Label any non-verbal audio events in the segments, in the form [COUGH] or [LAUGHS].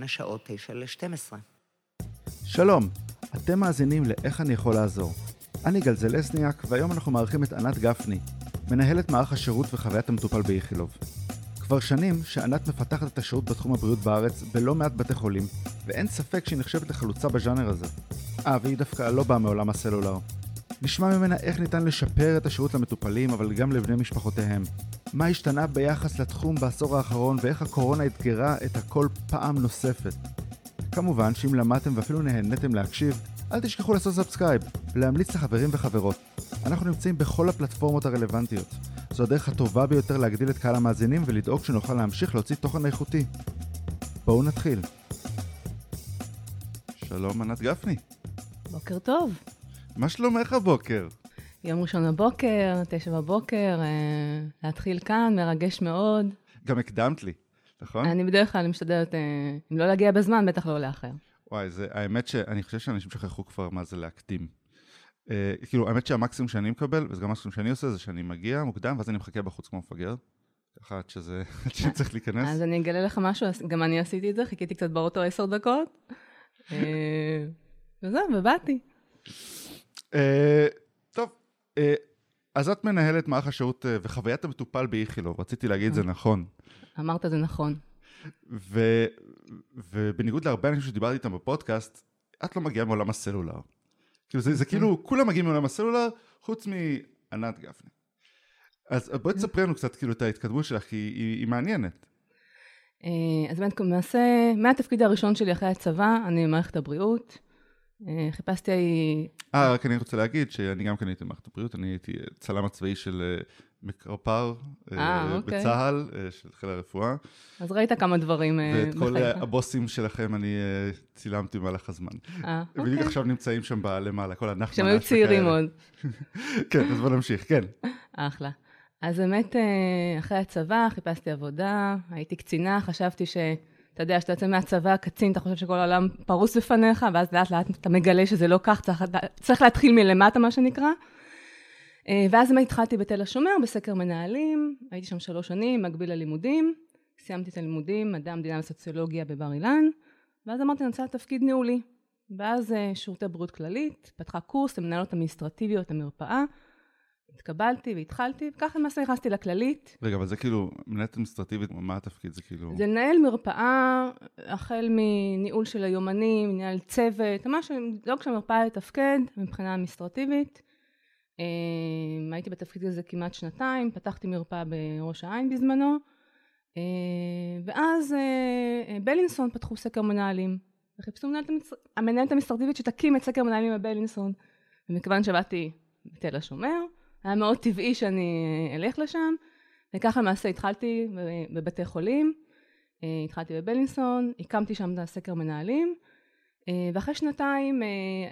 בין השעות 9 ל-12. שלום, אתם מאזינים ל"איך אני יכול לעזור". אני גל זלסניאק, והיום אנחנו מארחים את ענת גפני, מנהלת מערך השירות וחוויית המטופל באיכילוב. כבר שנים שענת מפתחת את השירות בתחום הבריאות בארץ בלא מעט בתי חולים, ואין ספק שהיא נחשבת לחלוצה בז'אנר הזה. אה, והיא דווקא לא באה מעולם הסלולר. נשמע ממנה איך ניתן לשפר את השירות למטופלים, אבל גם לבני משפחותיהם. מה השתנה ביחס לתחום בעשור האחרון, ואיך הקורונה אתגרה את הכל פעם נוספת. כמובן שאם למדתם ואפילו נהניתם להקשיב, אל תשכחו לעשות subscribe ולהמליץ לחברים וחברות. אנחנו נמצאים בכל הפלטפורמות הרלוונטיות. זו הדרך הטובה ביותר להגדיל את קהל המאזינים ולדאוג שנוכל להמשיך להוציא תוכן איכותי. בואו נתחיל. שלום ענת גפני, בוקר טוב. מה שלומך הבוקר? יום ראשון בבוקר, תשע בבוקר, אה, להתחיל כאן, מרגש מאוד. גם הקדמת לי, נכון? אני בדרך כלל משתדלת, אה, אם לא להגיע בזמן, בטח לא לאחר. וואי, זה, האמת שאני חושב שאנשים שכחו כבר מה זה להקדים. אה, כאילו, האמת שהמקסימום שאני מקבל, וזה גם המקסימום שאני עושה, זה שאני מגיע מוקדם, ואז אני מחכה בחוץ כמו מפגר. ככה עד שזה, [LAUGHS] עד שאני צריך להיכנס. אז אני אגלה לך משהו, גם אני עשיתי את זה, חיכיתי קצת באוטו עשר דקות. וזהו, ובאתי. אה, אה, אז את מנהלת מערך השירות אה, וחוויית המטופל באיכילוב, רציתי להגיד את זה נכון. אמרת זה נכון. ו, ובניגוד להרבה אנשים שדיברתי איתם בפודקאסט, את לא מגיעה מעולם הסלולר. כאילו זה, זה כאילו, כולם מגיעים מעולם הסלולר, חוץ מענת גפני. אז בואי תספרי לנו קצת כאילו את ההתקדמות שלך, כי היא, היא מעניינת. אה, אז באמת, למעשה, מהתפקיד הראשון שלי אחרי הצבא, אני במערכת הבריאות. אה, חיפשתי... אה, רק אני רוצה להגיד שאני גם כן הייתי במערכת הבריאות, אני הייתי צלם הצבאי של אה, מקרפ"ר אה, אה, אוקיי. בצה"ל, אה, של חיל הרפואה, אז ראית כמה דברים אה, ואת כל. הבוסים שלכם אני אה, צילמתי במהלך הזמן. אה, בדיוק אוקיי. עכשיו נמצאים שם למעלה, כל הנחמן. כשהם היו צעירים מאוד. [LAUGHS] כן, אז בוא נמשיך, כן. אחלה. אז באמת, אה, אחרי הצבא חיפשתי עבודה, הייתי קצינה, חשבתי ש... אתה יודע, כשאתה יוצא מהצבא, קצין, אתה חושב שכל העולם פרוס בפניך, ואז לאט לאט אתה מגלה שזה לא כך, צריך, צריך להתחיל מלמטה, מה שנקרא. אה, ואז התחלתי בתל השומר, בסקר מנהלים, הייתי שם שלוש שנים, מקביל ללימודים, סיימתי את הלימודים, מדע המדינה וסוציולוגיה בבר אילן, ואז אמרתי, אני רוצה לתפקיד ניהולי. ואז אה, שירותי בריאות כללית, פתחה קורס למנהלות אדמיניסטרטיביות המרפאה, התקבלתי והתחלתי, וככה למעשה נכנסתי לכללית. רגע, אבל זה כאילו, מנהלת אדמיניסטרטיבית, מה התפקיד? זה כאילו... זה לנהל מרפאה, החל מניהול של היומנים, מנהל צוות, ממש לדאוג שהמרפאה לתפקד מבחינה אדמיניסטרטיבית. אה, הייתי בתפקיד הזה כמעט שנתיים, פתחתי מרפאה בראש העין בזמנו, אה, ואז אה, בלינסון פתחו סקר מנהלים, וחיפשו המנהלת המסתרטיבית שתקים את סקר מנהלים בבלינסון. ומכיוון שבאתי בתל השומר, היה מאוד טבעי שאני אה, אלך לשם, וככה למעשה התחלתי בבתי חולים, אה, התחלתי בבלינסון, הקמתי שם את הסקר מנהלים, אה, ואחרי שנתיים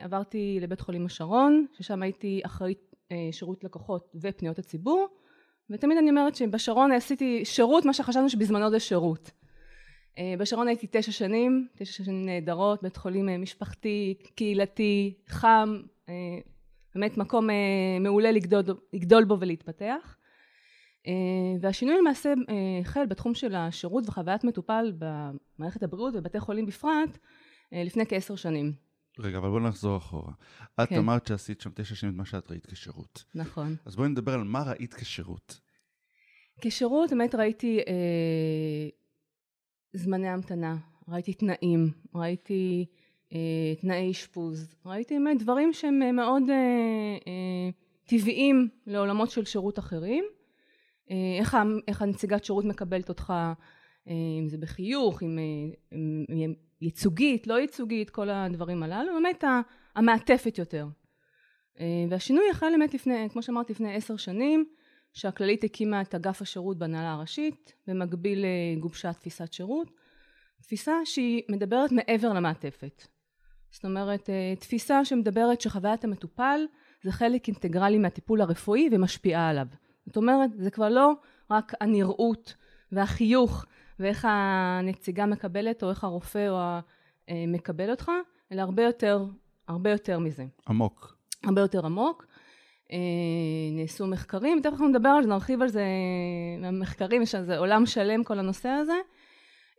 עברתי לבית חולים השרון, ששם הייתי אחראית שירות לקוחות ופניות הציבור, ותמיד אני אומרת שבשרון עשיתי שירות, מה שחשבנו שבזמנו זה שירות. בשרון הייתי תשע שנים, תשע שנים נהדרות, בית חולים משפחתי, קהילתי, חם, באמת מקום אה, מעולה לגדול, לגדול בו ולהתפתח. אה, והשינוי למעשה אה, החל בתחום של השירות וחוויית מטופל במערכת הבריאות ובתי חולים בפרט לפני כעשר שנים. רגע, אבל בוא נחזור אחורה. את כן. אמרת שעשית שם תשע שנים את מה שאת ראית כשירות. נכון. אז בואי נדבר על מה ראית כשירות. כשירות באמת ראיתי אה, זמני המתנה, ראיתי תנאים, ראיתי תנאי אשפוז, ראיתי באמת דברים שהם אה, מאוד אה, אה, טבעיים לעולמות של שירות אחרים. אה, איך, איך הנציגת שירות מקבלת אותך, אה, אם זה בחיוך, אם, אה, אם, אם ייצוגית, לא ייצוגית, כל הדברים הללו, באמת המעטפת יותר. אה, והשינוי החל באמת לפני, כמו שאמרתי, לפני עשר שנים, שהכללית הקימה את אגף השירות בהנהלה הראשית, במקביל אה, גובשה תפיסת שירות, תפיסה שהיא מדברת מעבר למעטפת. זאת אומרת, אה, תפיסה שמדברת שחוויית המטופל זה חלק אינטגרלי מהטיפול הרפואי ומשפיעה עליו. זאת אומרת, זה כבר לא רק הנראות והחיוך ואיך הנציגה מקבלת או איך הרופא או מקבל אותך, אלא הרבה יותר, הרבה יותר מזה. עמוק. הרבה יותר עמוק. אה, נעשו מחקרים, תכף אנחנו נדבר על זה, נרחיב על זה, מהמחקרים, יש על זה עולם שלם כל הנושא הזה.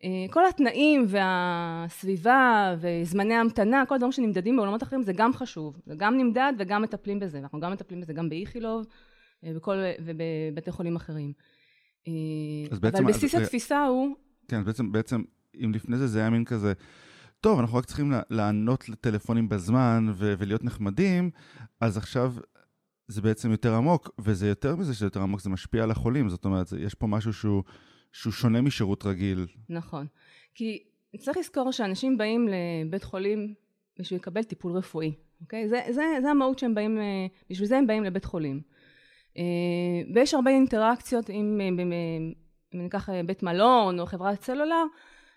אה, כל התנאים והסביבה וזמני המתנה, כל הדברים שנמדדים בעולמות אחרים זה גם חשוב, זה גם נמדד וגם מטפלים בזה, ואנחנו גם מטפלים בזה גם באיכילוב אה, ובבתי חולים אחרים. אז בעצם... אבל בסיס התפיסה הוא... כן, בעצם, בעצם, אם לפני זה זה היה מין כזה, טוב, אנחנו רק צריכים לענות לטלפונים בזמן ו- ולהיות נחמדים, אז עכשיו זה בעצם יותר עמוק, וזה יותר מזה שזה יותר עמוק, זה משפיע על החולים, זאת אומרת, יש פה משהו שהוא, שהוא שונה משירות רגיל. נכון. כי צריך לזכור שאנשים באים לבית חולים בשביל לקבל טיפול רפואי, אוקיי? זה, זה, זה המהות שהם באים, אה, בשביל זה הם באים לבית חולים. אה, ויש הרבה אינטראקציות עם, אם ניקח אה, בית מלון או חברת סלולר,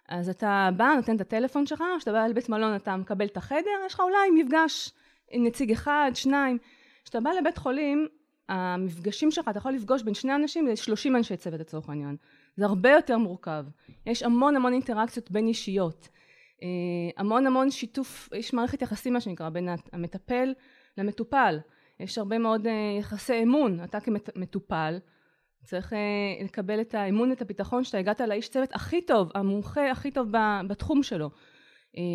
אז אתה בא, נותן את הטלפון שלך, כשאתה בא לבית מלון אתה מקבל את החדר, יש לך אולי מפגש עם נציג אחד, שניים. כשאתה בא לבית חולים, המפגשים שלך, אתה יכול לפגוש בין שני אנשים ל-30 אנשי צוות לצורך העניין. זה הרבה יותר מורכב. יש המון המון אינטראקציות בין אישיות. אה, המון המון שיתוף, יש מערכת יחסים מה שנקרא, בין המטפל למטופל. יש הרבה מאוד אה, יחסי אמון. אתה כמטופל צריך אה, לקבל את האמון, את הביטחון שאתה הגעת לאיש צוות הכי טוב, המומחה הכי טוב בתחום שלו.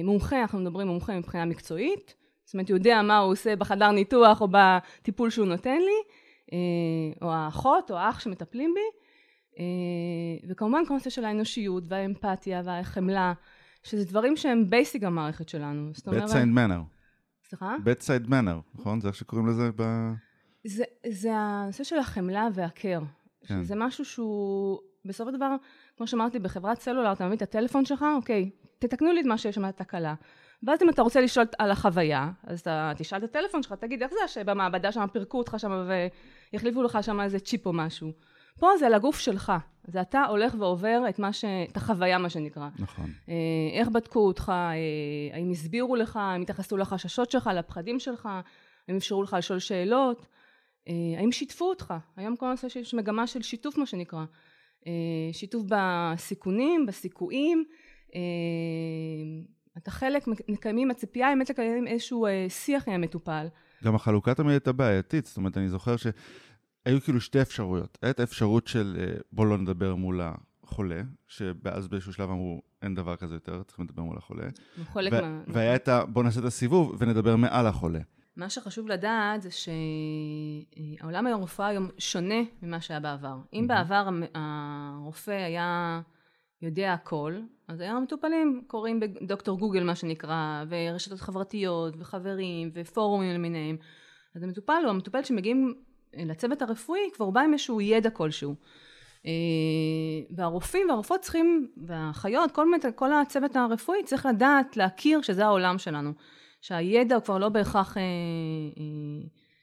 מומחה, אנחנו מדברים מומחה מבחינה מקצועית, זאת אומרת, יודע מה הוא עושה בחדר ניתוח או בטיפול שהוא נותן לי, או האחות או האח שמטפלים בי, וכמובן כל הנושא של האנושיות והאמפתיה והחמלה, שזה דברים שהם בייסיק המערכת שלנו. זאת אומרת... bedside manner. סליחה? bedside manner, נכון? זה איך שקוראים לזה ב... זה, זה הנושא של החמלה והקר. כן. זה משהו שהוא, בסופו של דבר, כמו שאמרתי, בחברת סלולר, אתה מביא את הטלפון שלך, אוקיי, תתקנו לי את מה שיש שם תקלה. ואז אם אתה רוצה לשאול על החוויה, אז אתה תשאל את הטלפון שלך, תגיד, איך זה שבמעבדה שם פירקו אותך שם והחליפו לך שם איזה צ'יפ או משהו. פה זה על הגוף שלך, זה אתה הולך ועובר את מה ש... את החוויה, מה שנקרא. נכון. אה, איך בדקו אותך, אה, האם הסבירו לך, האם התייחסו לחששות שלך, לפחדים שלך, האם אפשרו לך לשאול שאלות, אה, האם שיתפו אותך. היום כל הנושא שיש מגמה של שיתוף, מה שנקרא. שיתוף בסיכונים, בסיכויים. אתה חלק, מקיימים, הציפייה האמת לקיים איזשהו שיח עם המטופל. גם החלוקה תמיד הייתה בעייתית, זאת אומרת, אני זוכר שהיו כאילו שתי אפשרויות. הייתה אפשרות של אה, בוא לא נדבר מול החולה, שאז באיזשהו שלב אמרו, אין דבר כזה יותר, צריכים לדבר מול החולה. חלק ו- מה... והיה את ה... בוא נעשה את הסיבוב ונדבר מעל החולה. מה שחשוב לדעת זה שהעולם היום רפואה היום שונה ממה שהיה בעבר. אם בעבר הרופא היה יודע הכל, אז היום המטופלים קוראים בדוקטור גוגל מה שנקרא, ורשתות חברתיות, וחברים, ופורומים למיניהם. אז המטופל או המטופלת שמגיעים לצוות הרפואי כבר בא עם איזשהו ידע כלשהו. אה, והרופאים והרופאות צריכים, והאחיות, כל, כל הצוות הרפואי צריך לדעת, להכיר שזה העולם שלנו. שהידע הוא כבר לא בהכרח אה,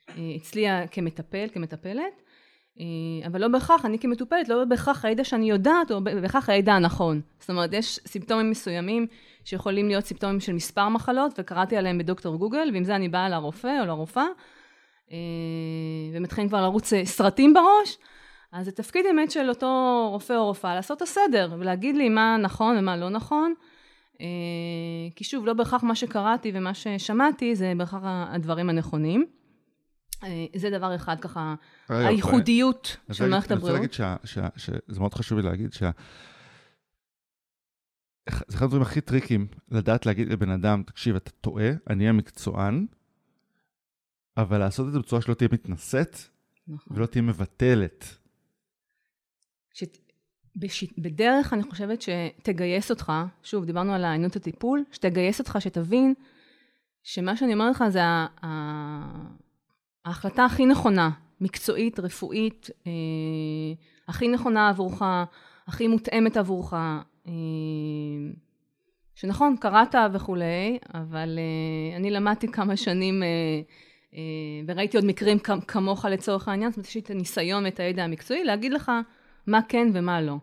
אה, אצלי כמטפל, כמטפלת, אבל לא בהכרח, אני כמטופלת, לא בהכרח הידע שאני יודעת, או בהכרח הידע הנכון. זאת אומרת, יש סימפטומים מסוימים שיכולים להיות סימפטומים של מספר מחלות, וקראתי עליהם בדוקטור גוגל, ועם זה אני באה לרופא או לרופאה, אה, ומתחילים כבר לרוץ אה, סרטים בראש, אז זה תפקיד אמת של אותו רופא או רופאה לעשות את הסדר, ולהגיד לי מה נכון ומה לא נכון. כי שוב, לא בהכרח מה שקראתי ומה ששמעתי, זה בהכרח הדברים הנכונים. אה, זה דבר אחד ככה, הייחודיות של מערכת הבריאות. אני רוצה להגיד שזה מאוד חשוב לי להגיד שה... זה אחד הדברים הכי טריקים, לדעת להגיד לבן אדם, תקשיב, אתה טועה, אני אהיה מקצוען, אבל לעשות את זה בצורה שלא תהיה מתנשאת, נכון. ולא תהיה מבטלת. ש... בש... בדרך אני חושבת שתגייס אותך, שוב, דיברנו על העיינות הטיפול, שתגייס אותך, שתבין שמה שאני אומר לך זה ההחלטה הכי נכונה, מקצועית, רפואית, אה, הכי נכונה עבורך, הכי מותאמת עבורך, אה, שנכון, קראת וכולי, אבל אה, אני למדתי כמה שנים אה, וראיתי עוד מקרים כמוך לצורך העניין, זאת אומרת, יש לי את הניסיון ואת הידע המקצועי, להגיד לך מה כן ומה לא.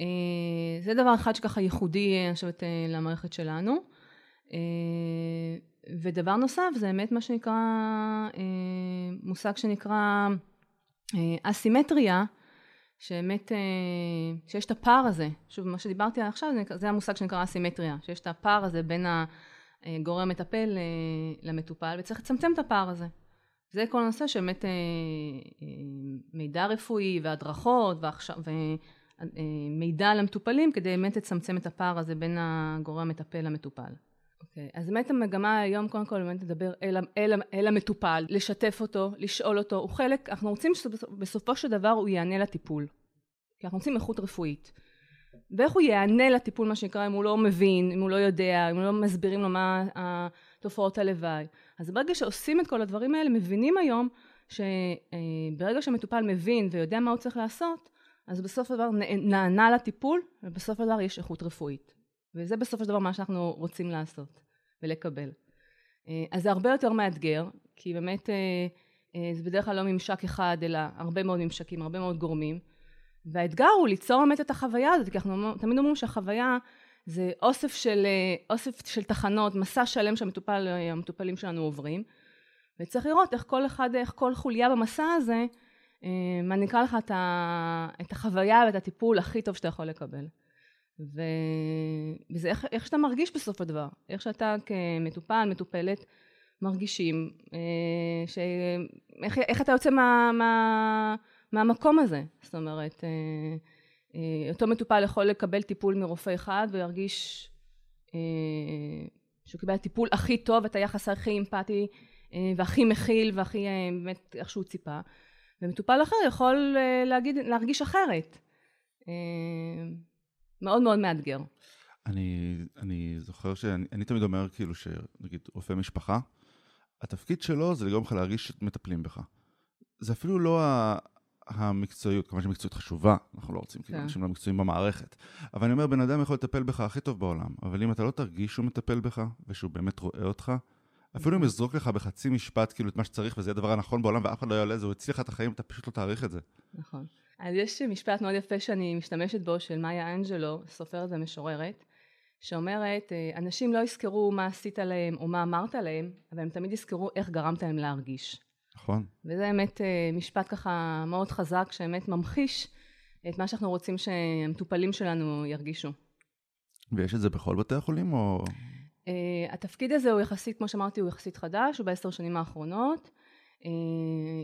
אה, זה דבר אחד שככה ייחודי, אני חושבת, אה, למערכת שלנו. אה, ודבר נוסף זה באמת מה שנקרא, מושג שנקרא אסימטריה, שבאמת, שיש את הפער הזה, שוב מה שדיברתי עליו עכשיו זה המושג שנקרא אסימטריה, שיש את הפער הזה בין הגורם מטפל למטופל וצריך לצמצם את הפער הזה. זה כל הנושא שבאמת מידע רפואי והדרכות ומידע למטופלים כדי באמת לצמצם את הפער הזה בין הגורם המטפל למטופל. Okay. אוקיי, אז באמת המגמה היום קודם כל באמת לדבר אל, אל, אל המטופל, לשתף אותו, לשאול אותו, הוא חלק, אנחנו רוצים שבסופו של דבר הוא יענה לטיפול, כי אנחנו רוצים איכות רפואית. ואיך הוא יענה לטיפול מה שנקרא אם הוא לא מבין, אם הוא לא יודע, אם לא מסבירים לו מה התופעות הלוואי. אז ברגע שעושים את כל הדברים האלה מבינים היום שברגע שהמטופל מבין ויודע מה הוא צריך לעשות אז בסוף הדבר נענה לטיפול ובסוף הדבר יש איכות רפואית וזה בסופו של דבר מה שאנחנו רוצים לעשות ולקבל. אה, אז זה הרבה יותר מאתגר כי באמת אה, אה, זה בדרך כלל לא ממשק אחד אלא הרבה מאוד ממשקים, הרבה מאוד גורמים והאתגר הוא ליצור באמת את החוויה הזאת כי אנחנו תמיד אומרים שהחוויה זה אוסף של, אוסף של תחנות, מסע שלם שהמטופלים שלנו עוברים וצריך לראות איך כל אחד, איך כל חוליה במסע הזה מעניקה לך את, ה, את החוויה ואת הטיפול הכי טוב שאתה יכול לקבל. ו... וזה איך, איך שאתה מרגיש בסוף הדבר, איך שאתה כמטופל, מטופלת, מרגישים, ש... איך, איך אתה יוצא מה, מה, מהמקום הזה, זאת אומרת, אותו מטופל יכול לקבל טיפול מרופא אחד וירגיש שהוא קיבל טיפול הכי טוב, את היחס הכי אמפתי והכי מכיל והכי באמת איך שהוא ציפה, ומטופל אחר יכול להגיד, להרגיש אחרת. מאוד מאוד מאתגר. אני, אני זוכר שאני אני תמיד אומר כאילו שנגיד רופא משפחה, התפקיד שלו זה לגרום לך להרגיש שמטפלים בך. זה אפילו לא המקצועיות, כמובן שמקצועיות חשובה, אנחנו לא רוצים כאילו. אנשים לא מקצועיים במערכת. אבל אני אומר, בן אדם יכול לטפל בך הכי טוב בעולם, אבל אם אתה לא תרגיש שהוא מטפל בך, ושהוא באמת רואה אותך, אפילו אם נכון. יזרוק לך בחצי משפט כאילו את מה שצריך, וזה יהיה הדבר הנכון בעולם, ואף אחד לא יעלה זה, הוא יציל לך את החיים, אתה פשוט לא תעריך את זה. נכון. אז יש משפט מאוד יפה שאני משתמשת בו, של מאיה אנג'לו, סופרת ומשוררת, שאומרת, אה, אנשים לא יזכרו מה עשית להם או מה אמרת להם, אבל הם תמיד יזכרו איך גרמת להם להרגיש. נכון. וזה באמת אה, משפט ככה מאוד חזק, שבאמת ממחיש את מה שאנחנו רוצים שהמטופלים שלנו ירגישו. ויש את זה בכל בתי החולים או... Uh, התפקיד הזה הוא יחסית, כמו שאמרתי, הוא יחסית חדש, הוא בעשר שנים האחרונות. Uh,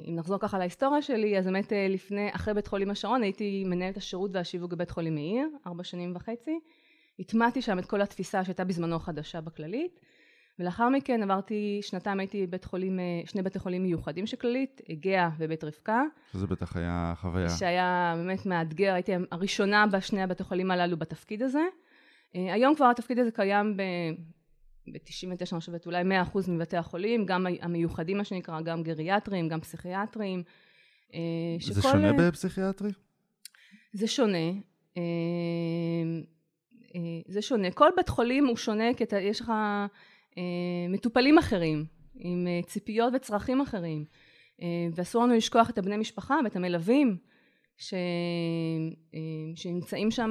אם נחזור ככה להיסטוריה שלי, אז באמת uh, לפני, אחרי בית חולים השרון, הייתי מנהלת השירות והשיווק בבית חולים מאיר, ארבע שנים וחצי. הטמעתי שם את כל התפיסה שהייתה בזמנו חדשה בכללית. ולאחר מכן עברתי, שנתיים הייתי בבית חולים, שני בתי חולים מיוחדים של כללית, גאה ובית רבקה. שזה בטח היה חוויה. שהיה באמת מאתגר, הייתי הראשונה בשני הבתי חולים הללו בתפקיד הזה. היום כבר התפקיד הזה קיים ב-99 אני חושבת אולי 100% מבתי החולים, גם המיוחדים מה שנקרא, גם גריאטרים, גם פסיכיאטרים. אה, זה שונה בפסיכיאטרי? זה שונה. אה, אה, זה שונה. כל בית חולים הוא שונה כי יש לך מטופלים אחרים, עם ציפיות וצרכים אחרים. ואסור לנו לשכוח את הבני משפחה ואת המלווים ש... שנמצאים שם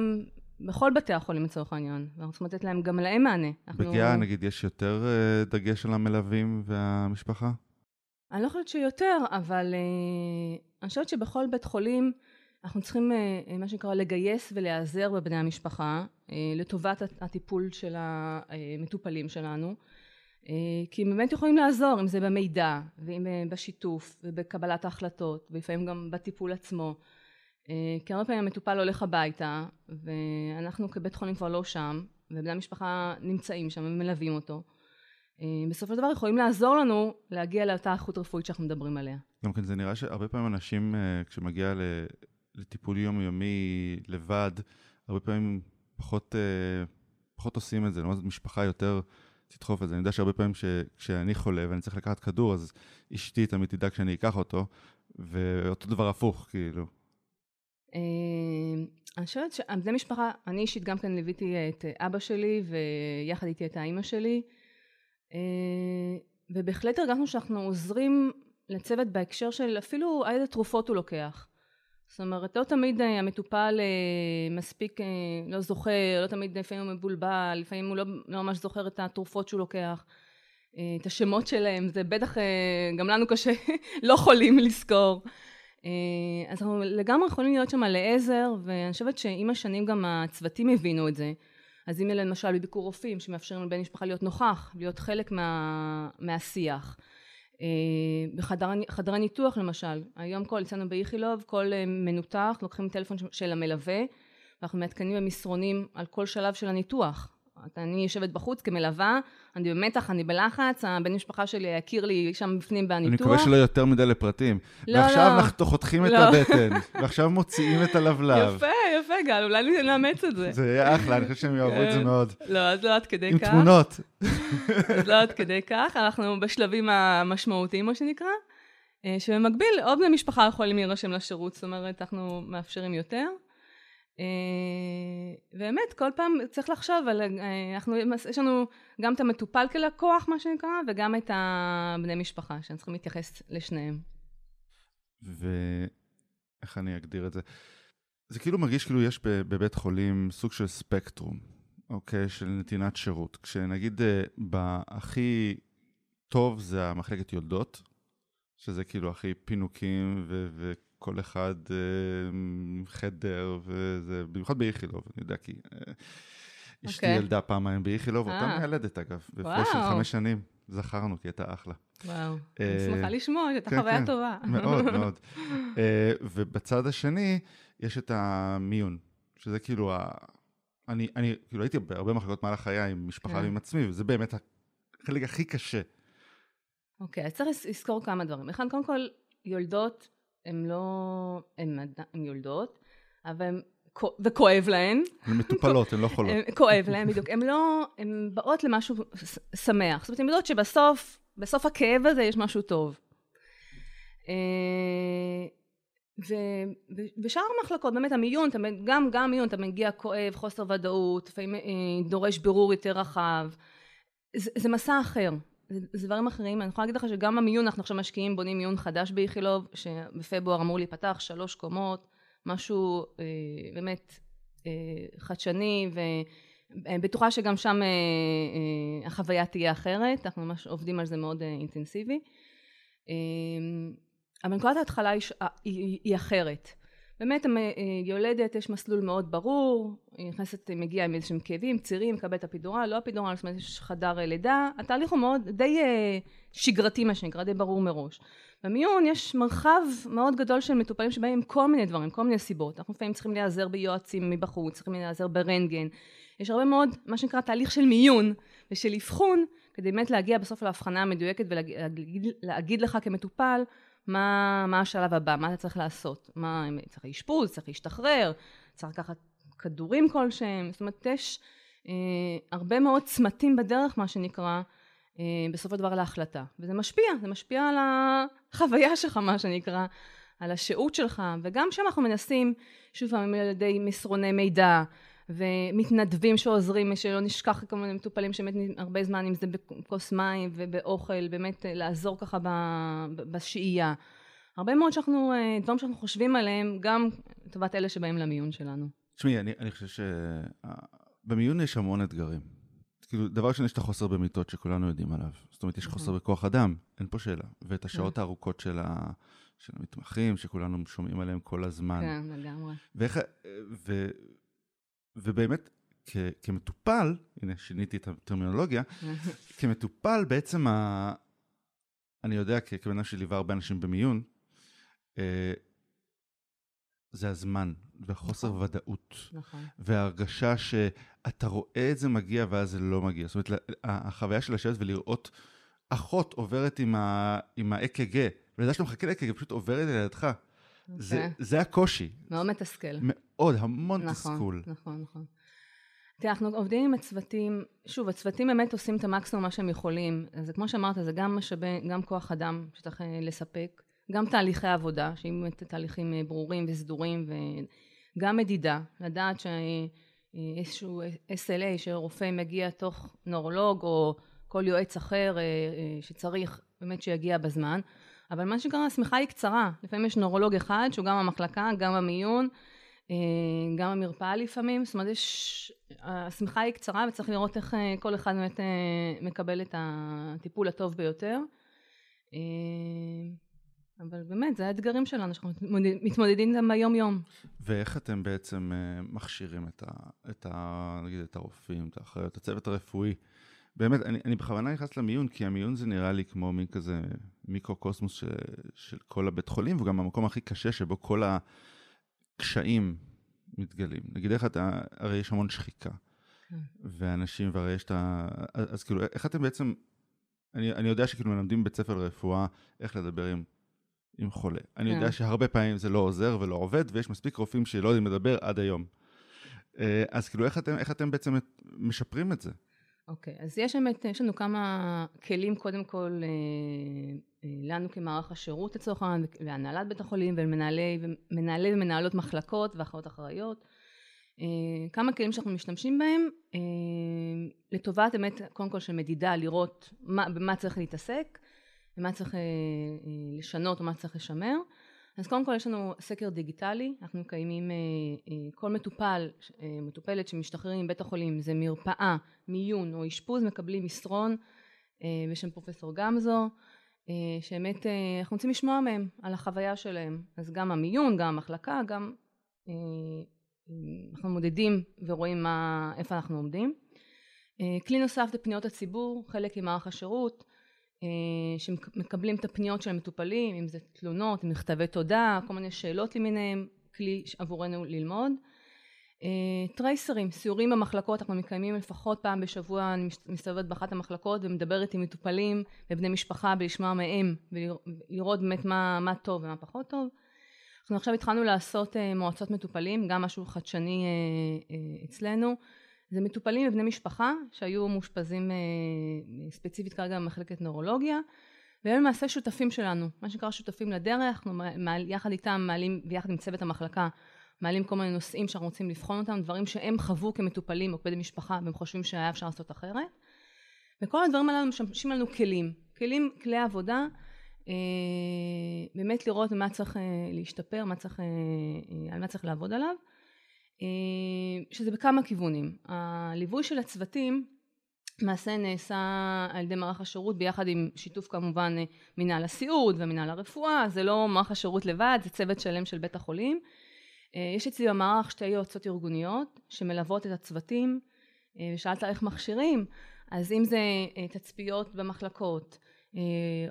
בכל בתי החולים לצורך העניין, ואנחנו צריכים לתת להם גם להם מענה. בגאה אנחנו... נגיד יש יותר אה, דגש על המלווים והמשפחה? אני לא חושבת שיותר, אבל אני חושבת שבכל בית חולים אנחנו צריכים uh, מה שנקרא לגייס ולהיעזר בבני המשפחה uh, לטובת הטיפול של המטופלים שלנו, כי הם באמת יכולים לעזור, אם זה במידע, ואם בשיתוף, ובקבלת ההחלטות, ולפעמים גם בטיפול עצמו. אה, כי הרבה פעמים המטופל הולך הביתה ואנחנו כבית חולים כבר לא שם ובני המשפחה נמצאים שם ומלווים אותו אה, בסופו של דבר יכולים לעזור לנו להגיע לאותה איכות רפואית שאנחנו מדברים עליה. גם כן זה נראה שהרבה פעמים אנשים אה, כשמגיע לטיפול יומיומי לבד הרבה פעמים פחות, פחות עושים את זה, למרות משפחה יותר תדחוף את זה. אני יודע שהרבה פעמים כשאני חולה ואני צריך לקחת כדור אז אשתי תמיד תדאג שאני אקח אותו ואותו דבר הפוך כאילו. אה, אני חושבת שבני משפחה, אני אישית גם כן ליוויתי את אבא שלי ויחד איתי את האימא שלי אה, ובהחלט הרגשנו שאנחנו עוזרים לצוות בהקשר של אפילו איזה תרופות הוא לוקח. זאת אומרת, לא תמיד אה, המטופל אה, מספיק אה, לא זוכר, לא תמיד לפעמים הוא מבולבל, לפעמים הוא לא, לא ממש זוכר את התרופות שהוא לוקח, את השמות שלהם, זה בטח גם לנו קשה, [LAUGHS] לא חולים לזכור. אז אנחנו לגמרי יכולים להיות שם לעזר, ואני חושבת שעם השנים גם הצוותים הבינו את זה. אז אם למשל בביקור רופאים שמאפשרים לבן משפחה להיות נוכח, להיות חלק מה, מהשיח. אה, בחדרי ניתוח למשל, היום כל אצלנו באיכילוב כל אה, מנותח לוקחים טלפון של המלווה ואנחנו מעדכנים במסרונים על כל שלב של הניתוח אני יושבת בחוץ כמלווה, אני במתח, אני בלחץ, הבן משפחה שלי יכיר לי שם בפנים בניתוח. אני מקווה שלא יותר מדי לפרטים. לא, ועכשיו לא. אנחנו חותכים לא. את הבטן, ועכשיו מוציאים את הלבלב. יפה, יפה, גל, אולי נאמץ את זה. זה יהיה אחלה, אני חושב שהם יאהבו את זה מאוד. לא, אז לא עד כדי כך. עם תמונות. אז לא עד כדי כך, אנחנו בשלבים המשמעותיים, מה שנקרא. אה, שבמקביל, עוד בני משפחה יכולים להירשם לשירות, זאת אומרת, אנחנו מאפשרים יותר. אה, באמת, כל פעם צריך לחשוב על, אה, אנחנו, יש לנו גם את המטופל כלקוח, מה שנקרא, וגם את הבני משפחה, שאנחנו צריכים להתייחס לשניהם. ואיך אני אגדיר את זה? זה כאילו מרגיש כאילו יש בבית חולים סוג של ספקטרום, אוקיי? של נתינת שירות. כשנגיד אה, בהכי טוב זה המחלקת יולדות, שזה כאילו הכי פינוקים ו- ו- כל אחד אה, חדר, וזה, במיוחד באיכילוב, אני יודע כי... אה, אשתי okay. אוקיי. ילדה פעמיים באיכילוב, אותה אה. מיילדת אגב, בהפרש של חמש שנים, זכרנו, כי הייתה אחלה. וואו, אני שמחה לשמוע, הייתה כן, חוויה כן, טובה. מאוד, [LAUGHS] מאוד. ובצד השני, יש את המיון, שזה כאילו, ה... אני, אני כאילו הייתי בהרבה מחלקות מהלך חיי עם משפחה כן. ועם עצמי, וזה באמת החלק הכי קשה. אוקיי, אז צריך לזכור כמה דברים. אחד, קודם כל, יולדות הן לא, הן יולדות, אבל הן, וכואב להן. הן מטופלות, הן לא חולות. כואב להן, בדיוק. הן לא, הן באות למשהו שמח. זאת אומרת, הן יודעות שבסוף, בסוף הכאב הזה יש משהו טוב. אה, ו, ושאר המחלקות, באמת המיון, גם, גם המיון, אתה מגיע כואב, חוסר ודאות, לפעמים אה, דורש בירור יותר רחב. זה, זה מסע אחר. זה דברים אחרים. אני יכולה להגיד לך שגם המיון, אנחנו עכשיו משקיעים, בונים מיון חדש באיכילוב, שבפברואר אמור להיפתח, שלוש קומות, משהו אה, באמת אה, חדשני, ובטוחה שגם שם אה, אה, החוויה תהיה אחרת, אנחנו ממש עובדים על זה מאוד אה, אינטנסיבי. אה, אבל נקודת ההתחלה היא, היא, היא אחרת. באמת יולדת יש מסלול מאוד ברור, היא נכנסת, מגיעה עם איזשהם כאבים, צירים, מקבלת את הפידורל, לא הפידורל, זאת אומרת יש חדר לידה, התהליך הוא מאוד די אה, שגרתי מה שנקרא, די ברור מראש. במיון יש מרחב מאוד גדול של מטופלים שבאים עם כל מיני דברים, כל מיני סיבות, אנחנו לפעמים צריכים להיעזר ביועצים מבחוץ, צריכים להיעזר ברנטגן, יש הרבה מאוד מה שנקרא תהליך של מיון ושל אבחון, כדי באמת להגיע בסוף להבחנה המדויקת ולהגיד לך כמטופל מה, מה השלב הבא, מה אתה צריך לעשות, מה, צריך אשפוז, צריך להשתחרר, צריך לקחת כדורים כלשהם, זאת אומרת יש אה, הרבה מאוד צמתים בדרך מה שנקרא, אה, בסופו של דבר להחלטה, וזה משפיע, זה משפיע על החוויה שלך מה שנקרא, על השהות שלך, וגם שם אנחנו מנסים, שוב פעם על ידי מסרוני מידע, ומתנדבים שעוזרים, שלא נשכח כל מיני מטופלים שבאמת הרבה זמן, אם זה בכוס מים ובאוכל, באמת אה, לעזור ככה בשהייה. הרבה מאוד שאנחנו, אה, דברים שאנחנו חושבים עליהם, גם לטובת אלה שבאים למיון שלנו. תשמעי, אני, אני חושב שבמיון יש המון אתגרים. כאילו, דבר ראשון, יש את החוסר במיטות שכולנו יודעים עליו. זאת אומרת, יש נכון. חוסר בכוח אדם, אין פה שאלה. ואת השעות כן. הארוכות של, ה, של המתמחים, שכולנו שומעים עליהם כל הזמן. כן, לגמרי. ואיך, ו, ובאמת, כ, כמטופל, הנה שיניתי את הטרמינולוגיה, [LAUGHS] כמטופל בעצם, ה, אני יודע כבן אדם שליווה הרבה אנשים במיון, אה, זה הזמן, וחוסר נכון. ודאות. נכון. וההרגשה שאתה רואה את זה מגיע ואז זה לא מגיע. זאת אומרת, החוויה של לשבת ולראות אחות עוברת עם, ה, עם ה-EKG, ולדעת שאתה מחכה ל-EKG, פשוט עוברת לידך. זה, אוקיי. זה הקושי. מאוד מתסכל. מאוד, המון נכון, תסכול. נכון, נכון. תראה, אנחנו עובדים עם הצוותים, שוב, הצוותים באמת עושים את המקסימום מה שהם יכולים. אז כמו שאמרת, זה גם משאבי, גם כוח אדם שצריך אה, לספק, גם תהליכי עבודה, שיהיו באמת תהליכים אה, ברורים וסדורים, וגם מדידה, לדעת שאיזשהו אה, SLA, שרופא מגיע תוך נורולוג, או כל יועץ אחר שצריך באמת שיגיע בזמן. אבל מה שקרה, השמיכה היא קצרה. לפעמים יש נורולוג אחד, שהוא גם המחלקה, גם המיון, אה, גם המרפאה לפעמים. זאת אומרת, יש... השמיכה היא קצרה וצריך לראות איך אה, כל אחד באמת אה, מקבל את הטיפול הטוב ביותר. אבל באמת, זה האתגרים שלנו, שאנחנו מתמודדים איתם ביום-יום. ואיך אתם בעצם מכשירים את, ה, את, ה, נגיד, את הרופאים, את האחריות, הצוות הרפואי? באמת, אני, אני בכוונה נכנס למיון, כי המיון זה נראה לי כמו מין כזה מיקרו-קוסמוס של, של כל הבית חולים, וגם המקום הכי קשה שבו כל הקשיים מתגלים. נגיד איך אתה, הרי יש המון שחיקה, כן. ואנשים, והרי יש את ה... אז, אז כאילו, איך אתם בעצם, אני, אני יודע שכאילו מלמדים בבית ספר לרפואה איך לדבר עם, עם חולה. אני יודע כן. שהרבה פעמים זה לא עוזר ולא עובד, ויש מספיק רופאים שלא יודעים לדבר עד היום. אה, אז כאילו, איך אתם, איך אתם בעצם משפרים את זה? אוקיי, okay, אז יש באמת, יש לנו כמה כלים קודם כל אה, אה, לנו כמערך השירות לצורך העניין, והנהלת בית החולים ומנהלי ומנהלות מחלקות ואחיות אחראיות. אה, כמה כלים שאנחנו משתמשים בהם לטובת באמת קודם כל של מדידה, לראות מה, במה צריך להתעסק, במה צריך לשנות ומה צריך לשמר. אז קודם כל יש לנו סקר דיגיטלי, אנחנו מקיימים, אה, אה, כל מטופל, אה, מטופלת שמשתחררים מבית החולים, זה מרפאה, מיון או אשפוז, מקבלים מסרון בשם פרופסור גמזו, שבאמת אנחנו רוצים לשמוע מהם על החוויה שלהם, אז גם המיון, גם המחלקה, גם אנחנו מודדים ורואים מה, איפה אנחנו עומדים. כלי נוסף זה פניות הציבור, חלק ממערך השירות, שמקבלים את הפניות של המטופלים, אם זה תלונות, מכתבי תודה, כל מיני שאלות למיניהם, כלי עבורנו ללמוד. אה, טרייסרים, סיורים במחלקות, אנחנו מקיימים לפחות פעם בשבוע, אני מסתובבת באחת המחלקות ומדברת עם מטופלים ובני משפחה ולשמוע מהם ולראות באמת מה, מה טוב ומה פחות טוב. אנחנו עכשיו התחלנו לעשות אה, מועצות מטופלים, גם משהו חדשני אצלנו. זה מטופלים ובני משפחה שהיו מאושפזים אה, ספציפית כרגע במחלקת נורולוגיה והם למעשה שותפים שלנו, מה שנקרא שותפים לדרך, אנחנו מעל, יחד איתם מעלים ויחד עם צוות המחלקה מעלים כל מיני נושאים שאנחנו רוצים לבחון אותם, דברים שהם חוו כמטופלים או כבני משפחה והם חושבים שהיה אפשר לעשות אחרת. וכל הדברים האלה משמשים לנו כלים, כלים, כלי עבודה אה, באמת לראות מה צריך אה, להשתפר, מה צריך, על מה צריך לעבוד עליו. אה, שזה בכמה כיוונים. הליווי של הצוותים למעשה נעשה על ידי מערך השירות ביחד עם שיתוף כמובן אה, מנהל הסיעוד ומנהל הרפואה, זה לא מערך השירות לבד, זה צוות שלם של בית החולים. אה, יש אצלי במערך שתי יועצות ארגוניות שמלוות את הצוותים, ושאלת איך מכשירים, אז אם זה תצפיות במחלקות,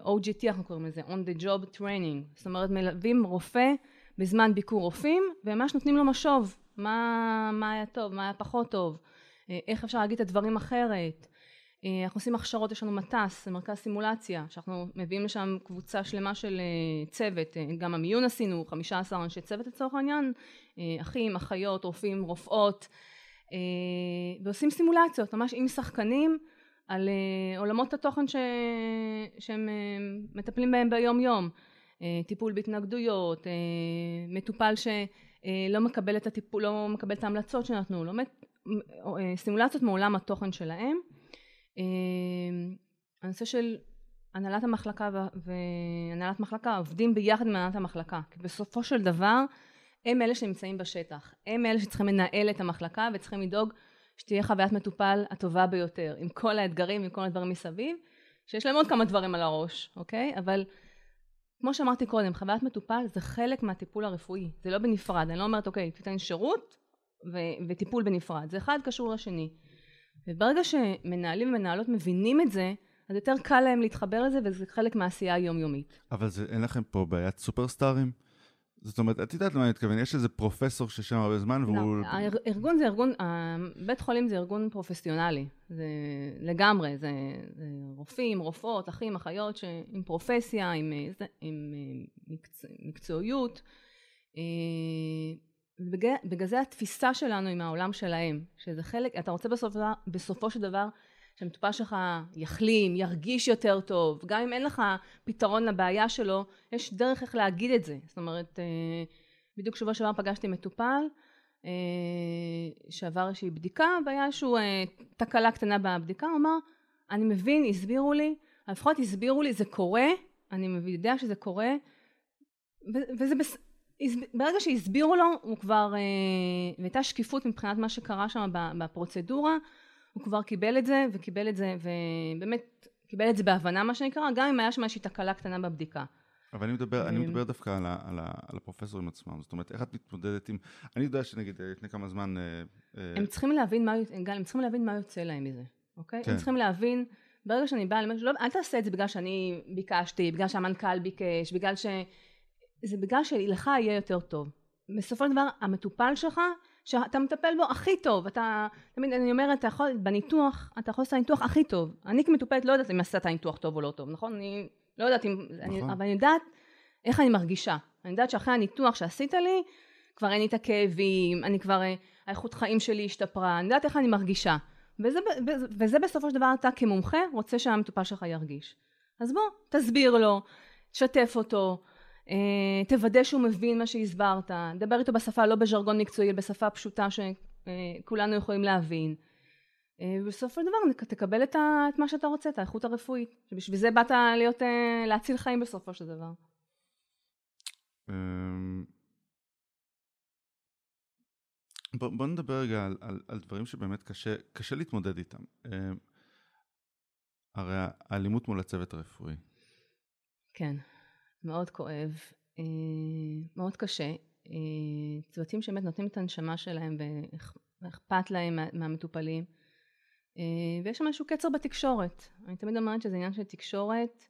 OGT אנחנו קוראים לזה, on the job training, זאת אומרת מלווים רופא בזמן ביקור רופאים, וממש נותנים לו משוב, מה, מה היה טוב, מה היה פחות טוב, אה, איך אפשר להגיד את הדברים אחרת. אה, אנחנו עושים הכשרות, יש לנו מט"ס, מרכז סימולציה, שאנחנו מביאים לשם קבוצה שלמה של אה, צוות, גם המיון עשינו, 15 אנשי צוות לצורך העניין, אחים, אחיות, רופאים, רופאות, ועושים סימולציות, ממש עם שחקנים, על עולמות התוכן ש... שהם מטפלים בהם ביום יום, טיפול בהתנגדויות, מטופל ש... אה, מקבל את הטיפול, לא מקבל את ההמלצות שנתנו, לא אה, סימולציות מעולם התוכן שלהם. אה, הנושא של הנהלת המחלקה והנהלת מחלקה עובדים ביחד עם הנהלת המחלקה, כי בסופו של דבר הם אלה שנמצאים בשטח, הם אלה שצריכים לנהל את המחלקה וצריכים לדאוג שתהיה חוויית מטופל הטובה ביותר, עם כל האתגרים, עם כל הדברים מסביב, שיש להם עוד כמה דברים על הראש, אוקיי? אבל כמו שאמרתי קודם, חוויית מטופל זה חלק מהטיפול הרפואי, זה לא בנפרד, אני לא אומרת אוקיי, תיתן שירות ו- וטיפול בנפרד, זה אחד קשור לשני. וברגע שמנהלים ומנהלות מבינים את זה, אז יותר קל להם להתחבר לזה, וזה חלק מהעשייה היומיומית. אבל זה, אין לכם פה בעיית סופרסטארים? זאת אומרת, את יודעת למה אני מתכוון, יש איזה פרופסור ששם הרבה זמן והוא... לא, הארגון זה ארגון, בית חולים זה ארגון פרופסיונלי, זה לגמרי, זה, זה רופאים, רופאות, אחים, אחיות, ש... עם פרופסיה, עם, עם, עם מקצוע, מקצועיות. אה, בגלל זה התפיסה שלנו עם העולם שלהם, שזה חלק, אתה רוצה בסופו, בסופו של דבר שהמטופל שלך יחלים, ירגיש יותר טוב, גם אם אין לך פתרון לבעיה שלו, יש דרך איך להגיד את זה. זאת אומרת, אה, בדיוק שבוע שעבר פגשתי מטופל אה, שעבר איזושהי בדיקה והיה איזושהי אה, תקלה קטנה בבדיקה, הוא אמר, אני מבין, הסבירו לי, לפחות הסבירו לי, זה קורה, אני יודע שזה קורה, וזה בס... ברגע שהסבירו לו, הוא כבר, והייתה שקיפות מבחינת מה שקרה שם בפרוצדורה, הוא כבר קיבל את זה, וקיבל את זה, ובאמת קיבל את זה בהבנה מה שנקרא, גם אם היה שם איזושהי תקלה קטנה בבדיקה. אבל אני מדבר, אני אמ, מדבר דווקא על, ה, על, ה, על הפרופסורים עצמם, זאת אומרת, איך את מתמודדת עם, אני יודע שנגיד לפני כמה זמן... אה, אה, הם צריכים להבין מה, גל, הם צריכים להבין מה יוצא להם מזה, אוקיי? כן. הם צריכים להבין, ברגע שאני באה למשהו, לא, אל תעשה את זה בגלל שאני ביקשתי, בגלל שהמנכ"ל ביקש, בגלל ש... זה בגלל שלך יהיה יותר טוב. בסופו של דבר, המטופל שלך, שאתה מטפל בו הכי טוב, אתה, תמיד אני אומרת, אתה יכול, בניתוח, אתה יכול לעשות את הניתוח הכי טוב. אני כמטופלת לא יודעת אם עשית ניתוח טוב או לא טוב, נכון? אני לא יודעת אם, נכון. אני, אבל אני יודעת איך אני מרגישה. אני יודעת שאחרי הניתוח שעשית לי, כבר אין לי את הכאבים, אני כבר, אה, האיכות חיים שלי השתפרה, אני יודעת איך אני מרגישה. וזה, וזה בסופו של דבר אתה כמומחה רוצה שהמטופל שלך ירגיש. אז בוא, תסביר לו, תשתף אותו, תוודא שהוא מבין מה שהסברת, דבר איתו בשפה לא בז'רגון מקצועי, בשפה פשוטה שכולנו יכולים להבין. אה, ובסופו של דבר תקבל את, מה שאתה רוצה, את האיכות הרפואית, שבשביל זה באת להיות, להציל חיים בסופו של דבר. אמ, בוא, בוא נדבר רגע על, על, על דברים שבאמת קשה, קשה להתמודד איתם. הרי האלימות מול הצוות הרפואי. כן, מאוד כואב, אה, מאוד קשה. אה, צוותים שבאמת נותנים את הנשמה שלהם ואכפת להם מהמטופלים. אה, ויש שם איזשהו קצר בתקשורת. אני תמיד אומרת שזה עניין של תקשורת,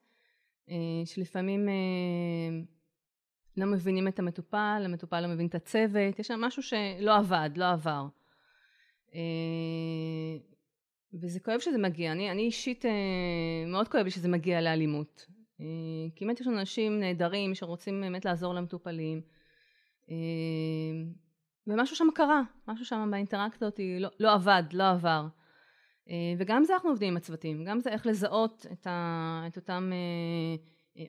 שלפעמים לא מבינים את המטופל, המטופל לא מבין את הצוות, יש שם משהו שלא עבד, לא עבר. וזה כואב שזה מגיע, אני, אני אישית מאוד כואב לי שזה מגיע לאלימות. אה, כי באמת יש אנשים נהדרים שרוצים באמת לעזור למטופלים. ומשהו שם קרה, משהו שם באינטראקציה אותי לא, לא עבד, לא עבר. וגם זה אנחנו עובדים עם הצוותים, גם זה איך לזהות את, ה, את אותם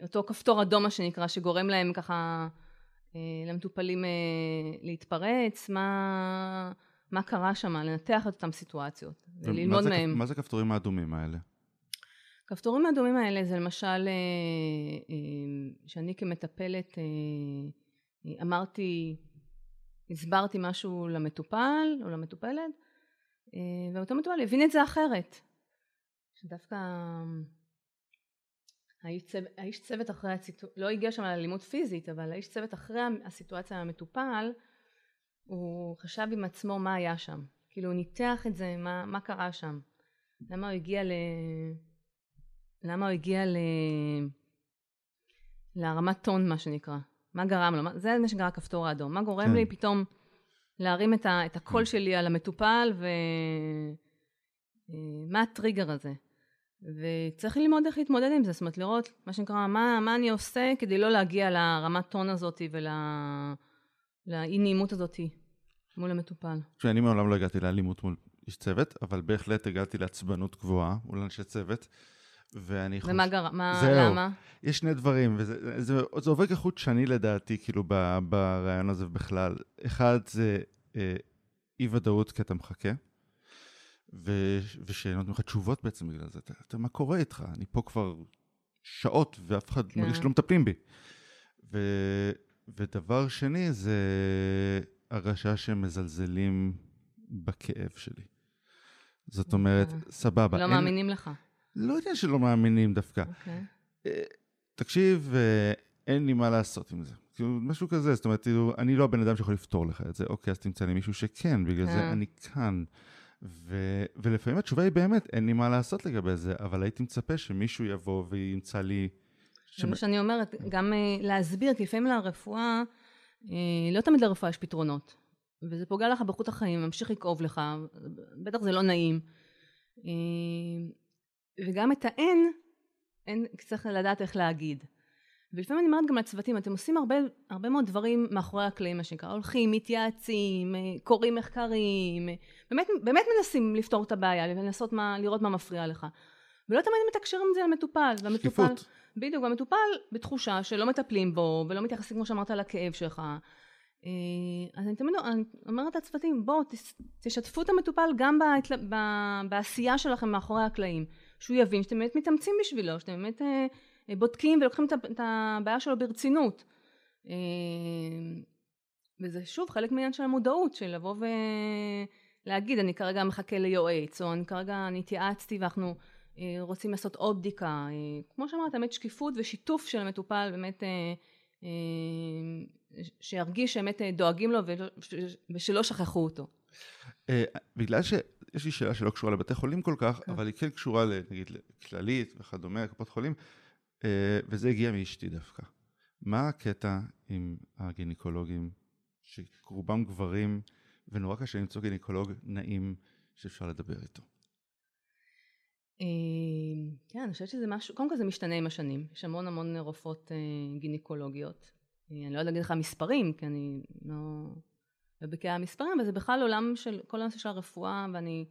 אותו כפתור אדום מה שנקרא, שגורם להם ככה אה, למטופלים אה, להתפרץ, מה, מה קרה שם, לנתח את אותן סיטואציות, וללמוד זה, מהם. מה זה הכפתורים האדומים האלה? הכפתורים האדומים האלה זה למשל, אה, שאני כמטפלת אמרתי, הסברתי משהו למטופל או למטופלת, ואותו מטופל הבין את זה אחרת. שדווקא האיש צוות אחרי הסיטואציה, לא הגיע שם לאלימות פיזית, אבל האיש צוות אחרי הסיטואציה המטופל, הוא חשב עם עצמו מה היה שם. כאילו הוא ניתח את זה, מה, מה קרה שם. למה הוא הגיע ל... למה הוא הגיע ל... להרמת טון מה שנקרא. מה גרם לו? זה מה שגרם הכפתור האדום. מה גורם כן. לי פתאום להרים את, ה... את הקול שלי על המטופל ו... אה, הטריגר הזה? וצריך ללמוד איך להתמודד עם זה, זאת אומרת לראות מה שנקרא מה, מה אני עושה כדי לא להגיע לרמת טון הזאת ולאי נעימות הזאת מול המטופל. תשמעי, אני מעולם לא הגעתי לאלימות מול איש צוות, אבל בהחלט הגעתי לעצבנות גבוהה מול אנשי צוות. ואני חושב... ומה גרם? מה, זהו. למה? יש שני דברים, וזה זה, זה עובר כחוט שני לדעתי, כאילו, ב, ברעיון הזה בכלל. אחד זה אה, אי ודאות כי אתה מחכה. ו... ושנותנים לך תשובות בעצם בגלל זה. אתה, אתה, מה קורה איתך? אני פה כבר שעות ואף אחד כן. מרגיש שלא מטפלים בי. ו... ודבר שני זה הרגשה שהם מזלזלים בכאב שלי. זאת אומרת, אה. סבבה. לא אין... מאמינים לך. לא יודע שלא מאמינים דווקא. אוקיי. אה, תקשיב, אה, אין לי מה לעשות עם זה. כאילו, משהו כזה, זאת אומרת, כאילו, אני לא הבן אדם שיכול לפתור לך את זה. אוקיי, אז תמצא לי מישהו שכן, בגלל זה כן. אני כאן. ו, ולפעמים התשובה היא באמת, אין לי מה לעשות לגבי זה, אבל הייתי מצפה שמישהו יבוא וימצא לי... זה מה שאני אומרת, גם להסביר, כי לפעמים לרפואה, לא תמיד לרפואה יש פתרונות. וזה פוגע לך באיכות החיים, ממשיך לכאוב לך, בטח זה לא נעים. וגם את האין, אין, צריך לדעת איך להגיד. ולפעמים אני אומרת גם לצוותים, אתם עושים הרבה, הרבה מאוד דברים מאחורי הקלעים, מה שנקרא, הולכים, מתייעצים, אה, קוראים מחקרים, אה, באמת, באמת מנסים לפתור את הבעיה, לנסות מה, לראות מה מפריע לך. ולא תמיד מתקשרים את זה למטופל. שקיפות. בדיוק, והמטופל בתחושה שלא מטפלים בו, ולא מתייחסים, כמו שאמרת, לכאב שלך. אה, אז אני תמיד אומרת לצוותים, בואו תשתפו את המטופל גם בעשייה שלכם מאחורי הקלעים. שהוא יבין שאתם באמת מתאמצים בשבילו, שאתם באמת... אה, בודקים ולוקחים את הבעיה שלו ברצינות. אה, וזה שוב חלק מהעניין של המודעות, של לבוא ולהגיד, אני כרגע מחכה ליועץ, או אני כרגע, אני התייעצתי ואנחנו אה, רוצים לעשות עוד בדיקה. אה, כמו שאמרת, באמת שקיפות ושיתוף של המטופל, באמת, אה, אה, שירגיש שבאמת אה, דואגים לו ושלא שכחו אותו. אה, בגלל שיש לי שאלה שלא קשורה לבתי חולים כל כך, כן. אבל היא כן קשורה, נגיד, לכללית וכדומה, קופות חולים, אה, וזה הגיע מאשתי דווקא. מה הקטע עם הגינקולוגים, שרובם גברים, ונורא קשה למצוא גינקולוג נעים שאפשר לדבר איתו? אה, כן, אני חושבת שזה משהו, קודם כל זה משתנה עם השנים, יש המון המון רופאות אה, גינקולוגיות. אני לא יודעת להגיד לך מספרים, כי אני לא בקיאה המספרים, אבל זה בכלל עולם של כל הנושא של הרפואה, ואני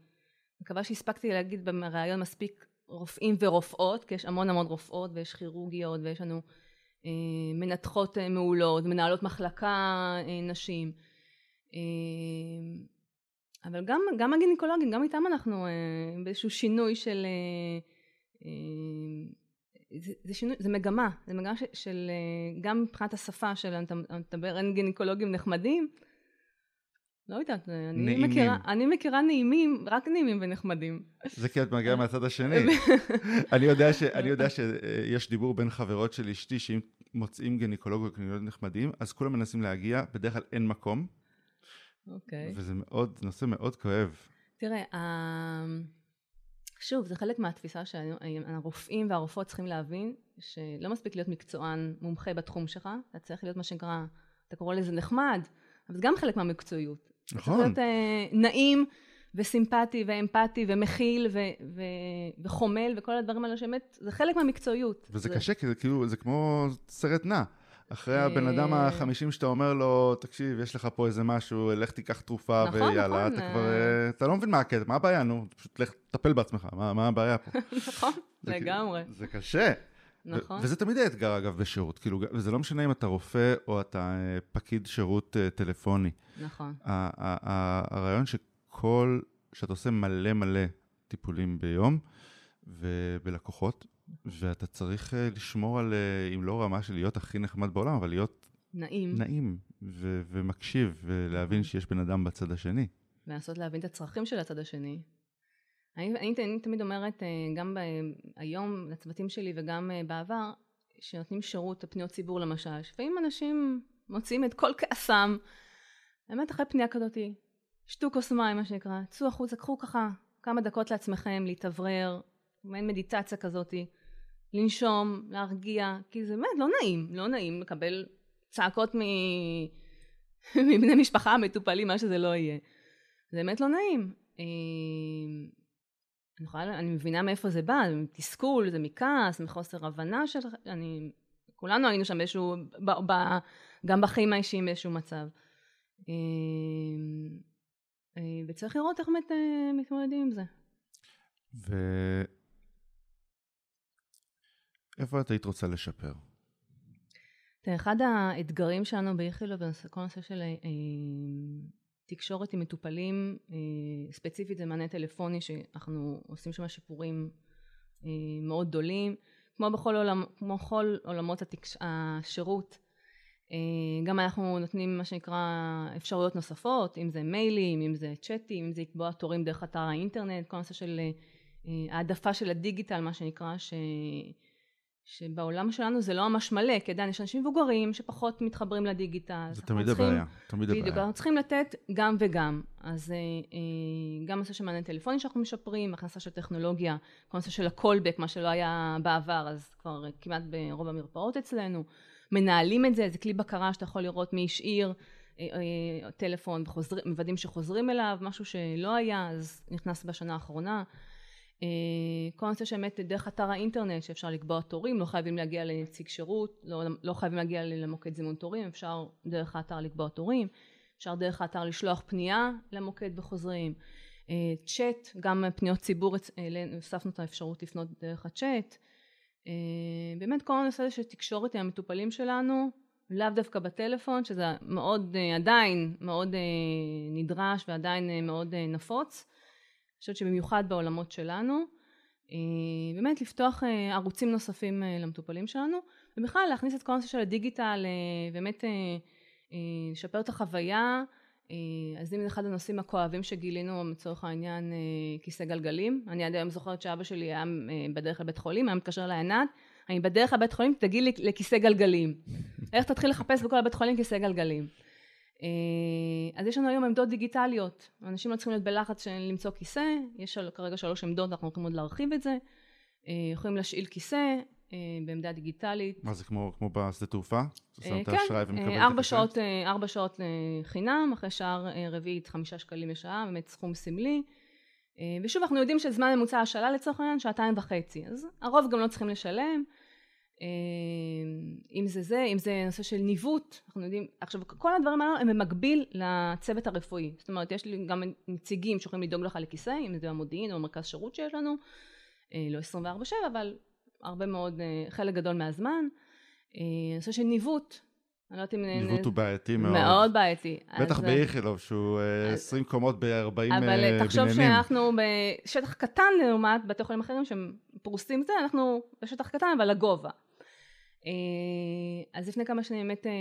מקווה שהספקתי להגיד בראיון מספיק רופאים ורופאות, כי יש המון המון רופאות, ויש כירורגיות, ויש לנו אה, מנתחות אה, מעולות, מנהלות מחלקה אה, נשים. אה, אבל גם, גם הגינקולוגים, גם איתם אנחנו אה, באיזשהו שינוי של... אה, אה, זה, זה שינוי, זה מגמה, זה מגמה ש, של אה, גם מבחינת השפה של אתה מדבר, אין גינקולוגים נחמדים. לא יודעת, אני נעימים. מכירה, אני מכירה נעימים, רק נעימים ונחמדים. זה כי את מגיעה מהצד השני. [LAUGHS] אני יודע ש- אני יודע שיש דיבור בין חברות של אשתי, שאם מוצאים גינקולוג או גינקולוג נחמדים, אז כולם מנסים להגיע, בדרך כלל אין מקום, אוקיי. וזה מאוד, נושא מאוד כואב. תראה, ה- שוב, זה חלק מהתפיסה שהרופאים והרופאות צריכים להבין, שלא מספיק להיות מקצוען מומחה בתחום שלך, אתה צריך להיות מה שנקרא, אתה קורא לזה נחמד, אבל זה גם חלק מהמקצועיות. צריך נכון. להיות אה, נעים וסימפטי ואמפתי ומכיל ו- ו- וחומל וכל הדברים האלה שבאמת, זה חלק מהמקצועיות. וזה זה- קשה, כי זה כאילו, זה כמו סרט נע. אחרי הבן אדם אה. החמישים שאתה אומר לו, תקשיב, יש לך פה איזה משהו, לך תיקח תרופה, נכון, ויאללה, נכון, אתה אה. כבר, אה, אתה לא מבין מה הקטע, מה הבעיה, נו, פשוט לך, טפל בעצמך, מה מה הבעיה פה? [LAUGHS] נכון, זה כאילו- לגמרי. זה קשה. נכון. ו- וזה תמיד האתגר, אגב, בשירות. כאילו, וזה לא משנה אם אתה רופא או אתה אה, פקיד שירות אה, טלפוני. נכון. הרעיון שכל, שאתה עושה מלא מלא טיפולים ביום, ובלקוחות, ואתה צריך אה, לשמור על, אם לא רמה של להיות הכי נחמד בעולם, אבל להיות נעים. נעים ו- ומקשיב, ולהבין שיש בן אדם בצד השני. ולנסות להבין את הצרכים של הצד השני. אני, אני, אני תמיד אומרת, אה, גם ב, היום לצוותים שלי וגם אה, בעבר, שנותנים שירות לפניות ציבור למשל, לפעמים אנשים מוציאים את כל כעסם, באמת אחרי פנייה כזאתי, שתו כוס מים מה שנקרא, צאו החוצה, קחו ככה כמה דקות לעצמכם, להתאוורר, מעין מדיטציה כזאתי, לנשום, להרגיע, כי זה באמת לא נעים, לא נעים לקבל צעקות מ... מבני משפחה, מטופלים, מה שזה לא יהיה. זה באמת לא נעים. אני, יכולה, אני מבינה מאיפה זה בא, זה מתסכול, זה מכעס, מחוסר הבנה של... אני, כולנו היינו שם באיזשהו... ב, ב, גם בחיים האישיים באיזשהו מצב. אה, אה, וצריך לראות איך באמת אה, מתמודדים עם זה. ו... איפה את היית רוצה לשפר? תראה, אחד האתגרים שלנו באיכילוב, כל הנושא של אה, תקשורת עם מטופלים, אה, ספציפית זה מענה טלפוני שאנחנו עושים שם שיפורים אה, מאוד גדולים, כמו בכל, עולמ, כמו בכל עולמות התקש, השירות, אה, גם אנחנו נותנים מה שנקרא אפשרויות נוספות, אם זה מיילים, אם זה צ'אטים, אם זה לקבוע תורים דרך אתר האינטרנט, כל הנושא של העדפה של הדיגיטל, מה שנקרא, ש... שבעולם שלנו זה לא ממש מלא, כי עדיין יש אנשים מבוגרים שפחות מתחברים לדיגיטל. זה תמיד הבעיה, תמיד בדיוק, הבעיה. אנחנו צריכים לתת גם וגם. אז אה, אה, גם נושא של מענה טלפוני שאנחנו משפרים, הכנסה של טכנולוגיה, כל הנושא של הקולבק, מה שלא היה בעבר, אז כבר כמעט ברוב המרפאות אצלנו. מנהלים את זה, זה כלי בקרה שאתה יכול לראות מי השאיר אה, אה, טלפון, ומוודאים שחוזרים אליו, משהו שלא היה, אז נכנס בשנה האחרונה. אה, כל הנושא שבאמת דרך אתר האינטרנט שאפשר לקבוע תורים, לא חייבים להגיע לנציג שירות, לא, לא חייבים להגיע למוקד זימון תורים, אפשר דרך האתר לקבוע תורים, אפשר דרך האתר לשלוח פנייה למוקד וחוזרים, אה, צ'אט, גם פניות ציבור, אה, הוספנו את האפשרות לפנות דרך הצ'אט, באמת כל הנושא הזה של תקשורת עם המטופלים שלנו, לאו דווקא בטלפון, שזה מאוד, עדיין מאוד נדרש ועדיין מאוד נפוץ. חושבת שבמיוחד בעולמות שלנו. אה, באמת לפתוח אה, ערוצים נוספים אה, למטופלים שלנו, ובכלל להכניס את כל הנושא של הדיגיטל, באמת לשפר את החוויה. אז אם זה אחד הנושאים הכואבים שגילינו, לצורך העניין כיסא גלגלים, אני עד היום זוכרת שאבא שלי היה בדרך לבית חולים, היה מתקשר אליי ענת, אני בדרך לבית חולים, תגיד לי לכיסא גלגלים. [LAUGHS] איך תתחיל לחפש בכל הבית חולים כיסא גלגלים. אז יש לנו היום עמדות דיגיטליות, אנשים לא צריכים להיות בלחץ של למצוא כיסא, יש כרגע שלוש עמדות, אנחנו הולכים עוד להרחיב את זה, יכולים להשאיל כיסא בעמדה דיגיטלית. מה זה כמו, כמו בשדה תעופה? כן, ארבע שעות, ארבע שעות חינם, אחרי שעה רביעית חמישה שקלים לשעה, באמת סכום סמלי. ושוב, אנחנו יודעים שזמן ממוצע השאלה לצורך העניין שעתיים וחצי, אז הרוב גם לא צריכים לשלם. אמ, אם זה זה, אם זה נושא של ניווט, אנחנו יודעים, עכשיו כל הדברים האלה הם במקביל לצוות הרפואי, זאת אומרת יש לי גם נציגים שיכולים לדאוג לך לכיסא, אם זה המודיעין או מרכז שירות שיש לנו, אה, לא 24/7 אבל הרבה מאוד, אה, חלק גדול מהזמן, אה, נושא של ניווט, אני לא יודעת אם... ניווט הוא בעייתי מאוד. מאוד בעייתי. בטח באיכילוב, שהוא 20 קומות ב-40 בניינים. אבל תחשוב שאנחנו בשטח קטן לעומת בתי חולים אחרים שהם פרוסים זה, אנחנו בשטח קטן אבל לגובה. אה, אז לפני כמה שנים באמת אה,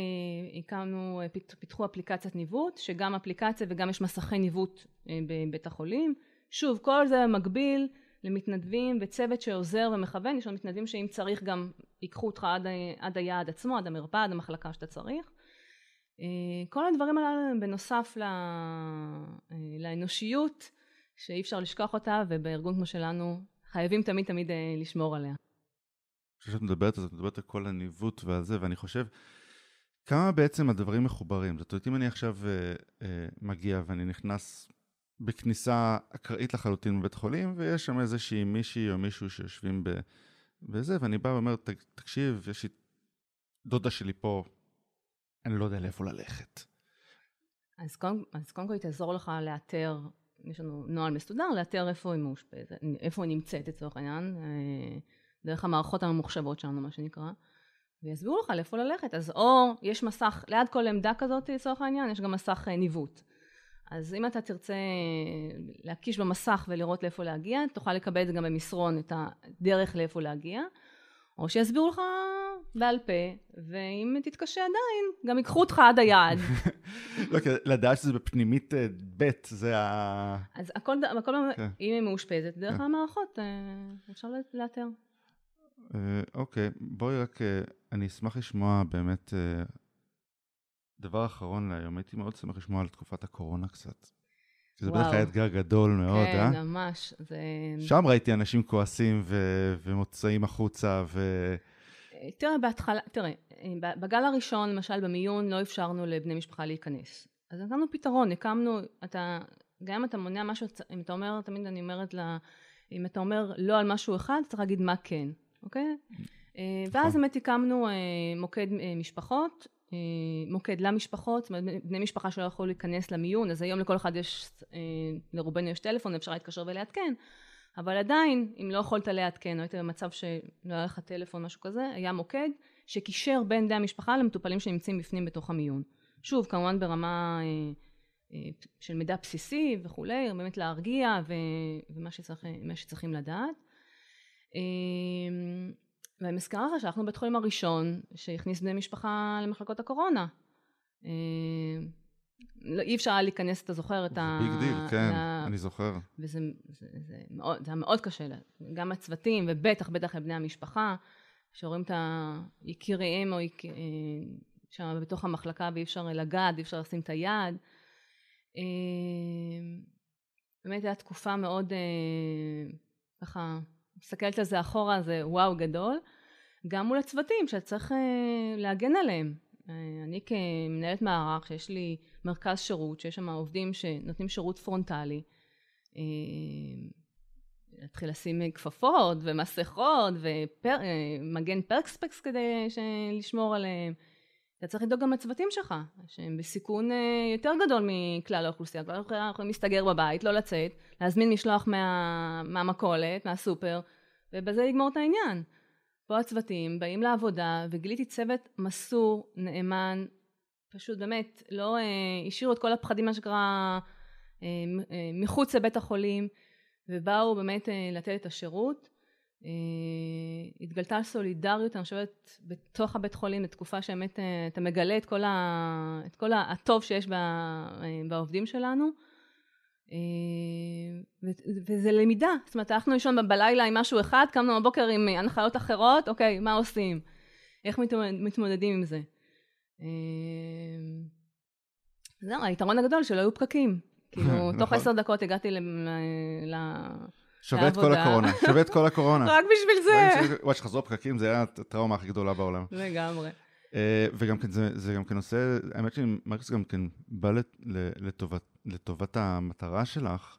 הקמנו, אה, פיתחו אפליקציית ניווט, שגם אפליקציה וגם יש מסכי ניווט בבית החולים. שוב, כל זה במקביל למתנדבים וצוות שעוזר ומכוון, יש לנו מתנדבים שאם צריך גם ייקחו אותך עד, עד היעד עצמו, עד המרפאה, עד המחלקה שאתה צריך. כל הדברים הללו הם בנוסף לא, לאנושיות שאי אפשר לשכוח אותה ובארגון כמו שלנו חייבים תמיד תמיד לשמור עליה. כשאת מדברת, אז את מדברת על כל הניווט ועל זה, ואני חושב, כמה בעצם הדברים מחוברים. זאת אומרת, אם אני עכשיו אה, אה, מגיע ואני נכנס בכניסה אקראית לחלוטין בבית חולים, ויש שם איזושהי מישהי או מישהו שיושבים ב... בזה, ואני בא ואומר, תקשיב, יש לי דודה שלי פה, אני לא יודע לאיפה ללכת. אז קודם, אז קודם כל היא תעזור לך לאתר, יש לנו נוהל מסודר, לאתר איפה היא מאושפזת, איפה היא נמצאת לצורך העניין. אה, דרך המערכות הממוחשבות שלנו, מה שנקרא, ויסבירו לך לאיפה ללכת. אז או יש מסך, ליד כל עמדה כזאת לצורך העניין, יש גם מסך אה, ניווט. אז אם אתה תרצה להקיש במסך ולראות לאיפה להגיע, תוכל לקבל את זה גם במסרון, את הדרך לאיפה להגיע, או שיסבירו לך בעל פה, ואם תתקשה עדיין, גם ייקחו אותך עד היעד. [LAUGHS] לא, כי לדעת שזה בפנימית אה, ב', זה ה... אז הכל, הכל כן. אם היא מאושפזת, דרך כן. המערכות אה, אפשר לאתר. אה, אוקיי, בואי רק, אה, אני אשמח לשמוע באמת, אה, דבר אחרון להיום, הייתי מאוד שמח לשמוע על תקופת הקורונה קצת. זה בטח היה אתגר גדול מאוד, כן, אה? כן, ממש. זה... שם ראיתי אנשים כועסים ו- ומוצאים החוצה ו... תראה, בהתחלה, תראה, בגל הראשון, למשל במיון, לא אפשרנו לבני משפחה להיכנס. אז נתנו פתרון, הקמנו, אתה, גם אם אתה מונע משהו, אם אתה אומר, תמיד אני אומרת לה, אם אתה אומר לא על משהו אחד, צריך להגיד מה כן. אוקיי? אה, ואז נכון. באמת הקמנו אה, מוקד אה, משפחות, מוקד למשפחות, זאת אומרת בני משפחה שלא יכולו להיכנס למיון, אז היום לכל אחד יש, לרובנו יש טלפון, אפשר להתקשר ולעדכן, אבל עדיין, אם לא יכולת לעדכן, או היית במצב שלא היה לך טלפון, משהו כזה, היה מוקד שקישר בין בני המשפחה למטופלים שנמצאים בפנים בתוך המיון. שוב, כמובן ברמה של מידע בסיסי וכולי, באמת להרגיע ומה שצריך, שצריכים לדעת. אמ, ואני מזכירה לך שאנחנו בית חולים הראשון שהכניס בני משפחה למחלקות הקורונה. אמ, לא, אי אפשר היה להיכנס, אתה זוכר את ה... big deal, כן, לה... אני זוכר. וזה זה, זה מאוד, זה היה מאוד קשה, גם הצוותים, ובטח, בטח לבני המשפחה, שרואים את היקיריהם או יק... אה, שם בתוך המחלקה ואי אפשר לגעת, אי אפשר לשים את היד. אמ, באמת הייתה תקופה מאוד אה, ככה מסתכלת על זה אחורה זה וואו גדול, גם מול הצוותים שצריך אה, להגן עליהם. אה, אני כמנהלת מערך שיש לי מרכז שירות שיש שם עובדים שנותנים שירות פרונטלי אה, להתחיל לשים כפפות ומסכות ומגן פרקספקס כדי לשמור עליהם אתה צריך לדאוג גם לצוותים שלך שהם בסיכון יותר גדול מכלל האוכלוסייה כבר יכולים להסתגר בבית לא לצאת להזמין משלוח מה, מהמכולת מהסופר ובזה לגמור את העניין. פה הצוותים באים לעבודה וגיליתי צוות מסור, נאמן, פשוט באמת לא אה, השאירו את כל הפחדים מה שקרה אה, אה, מחוץ לבית החולים ובאו באמת אה, לתת את השירות אה, התגלתה סולידריות, אני חושבת, בתוך הבית חולים, בתקופה שבאמת אה, אתה מגלה את כל, ה, את כל הטוב שיש אה, בעובדים שלנו. וזה למידה, זאת אומרת, הלכנו לישון בלילה עם משהו אחד, קמנו בבוקר עם הנחיות אחרות, אוקיי, מה עושים? איך מתמודדים עם זה? זהו, היתרון הגדול שלא היו פקקים. [LAUGHS] כאילו, תוך נכון. עשר דקות הגעתי ל... שווה את כל הקורונה, שווה את כל הקורונה. [LAUGHS] רק בשביל זה. וואי, שחזור פקקים זה היה הטראומה הכי גדולה בעולם. לגמרי. אה, וגם כן, זה גם כן עושה, האמת שמרקס גם כן בא לטובת המטרה שלך.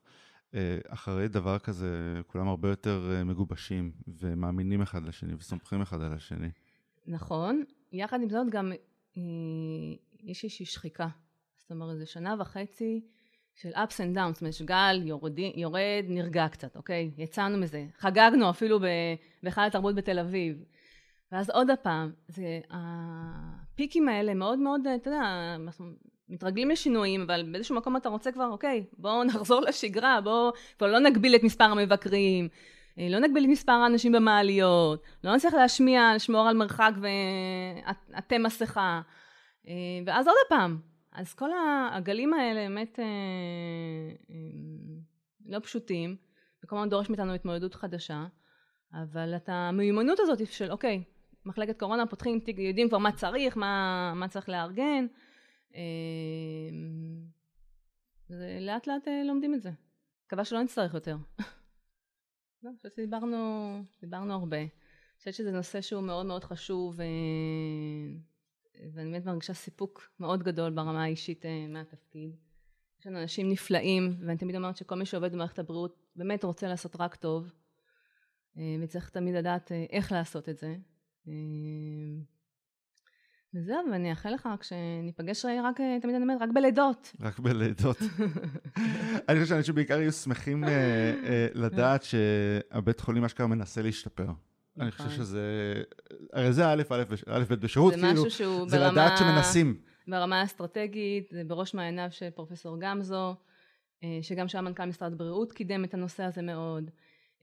אה, אחרי דבר כזה, כולם הרבה יותר אה, מגובשים ומאמינים אחד לשני וסומכים אחד על השני. נכון. יחד עם זאת גם יש איזושהי שחיקה. זאת אומרת, זה שנה וחצי של ups and downs, זאת אומרת שגל יורד, יורד, נרגע קצת, אוקיי? יצאנו מזה. חגגנו אפילו בהיכל התרבות בתל אביב. ואז עוד הפעם, זה, הפיקים האלה מאוד מאוד, אתה יודע, מתרגלים לשינויים, אבל באיזשהו מקום אתה רוצה כבר, אוקיי, בואו [LAUGHS] נחזור לשגרה, בואו כבר לא נגביל את מספר המבקרים, אה, לא נגביל את מספר האנשים במעליות, לא נצטרך להשמיע, לשמור על מרחק ועטה מסכה. אה, ואז עוד פעם, אז כל הגלים האלה באמת אה, אה, לא פשוטים, וכמובן דורש מאיתנו התמודדות חדשה, אבל את המיומנות הזאת של אוקיי, מחלקת קורונה פותחים תיק, יודעים כבר מה צריך, מה, מה צריך לארגן, אה, לאט לאט לומדים את זה. מקווה שלא נצטרך יותר. [LAUGHS] לא, חושבת שדיברנו הרבה. אני חושבת שזה נושא שהוא מאוד מאוד חשוב ואני באמת מרגישה סיפוק מאוד גדול ברמה האישית אה, מהתפקיד. יש לנו אנשים נפלאים, ואני תמיד אומרת שכל מי שעובד במערכת הבריאות באמת רוצה לעשות רק טוב, אה, וצריך תמיד לדעת אה, איך לעשות את זה. וזהו, ואני אאחל לך רק שניפגש רק, תמיד אני אומרת, רק בלידות. רק בלידות. [LAUGHS] אני חושב שאנשים בעיקר יהיו שמחים לדעת שהבית חולים אשכרה מנסה להשתפר. אני חושב נכון. שזה, הרי זה א', א', ב' בשירות, כאילו, זה משהו שהוא ברמה... זה לדעת שמנסים. ברמה האסטרטגית, זה בראש מעייניו של פרופסור גמזו, אה, שגם שם מנכ"ל משרד הבריאות קידם את הנושא הזה מאוד.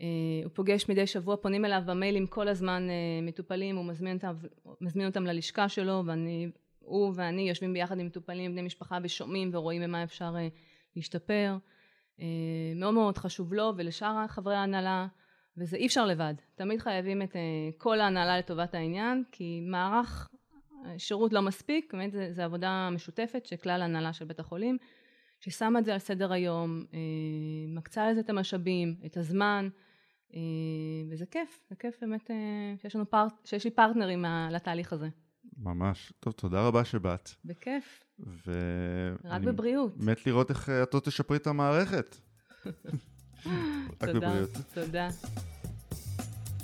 אה, הוא פוגש מדי שבוע, פונים אליו במיילים כל הזמן אה, מטופלים, הוא מזמין אותם, מזמין אותם ללשכה שלו, ואני, הוא ואני יושבים ביחד עם מטופלים, בני משפחה, ושומעים ורואים במה אפשר להשתפר. מאוד מאוד חשוב לו ולשאר חברי ההנהלה. וזה אי אפשר לבד. תמיד חייבים את uh, כל ההנהלה לטובת העניין, כי מערך אה, שירות לא מספיק, באמת זו עבודה משותפת של כלל ההנהלה של בית החולים, ששמה את זה על סדר היום, uh, מקצה לזה את המשאבים, את הזמן, וזה כיף, זה כיף באמת שיש, לנו פארט, שיש לי פרטנרים לתהליך הזה. ממש. טוב, תודה רבה שבאת. בכיף. ו... רק בבריאות. מת לראות איך את עוד תשפרי את המערכת. [LAUGHS] [GASPS] רק בבריאות. תודה.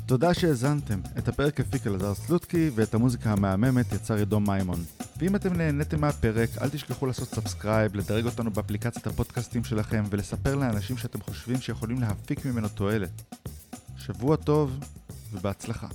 תודה שהאזנתם. את הפרק הפיק אלעזר סלוטקי ואת המוזיקה המהממת יצר עידו מימון. ואם אתם נהניתם מהפרק, אל תשכחו לעשות subscribe, לדרג אותנו באפליקציית הפודקאסטים שלכם ולספר לאנשים שאתם חושבים שיכולים להפיק ממנו תועלת. שבוע טוב ובהצלחה.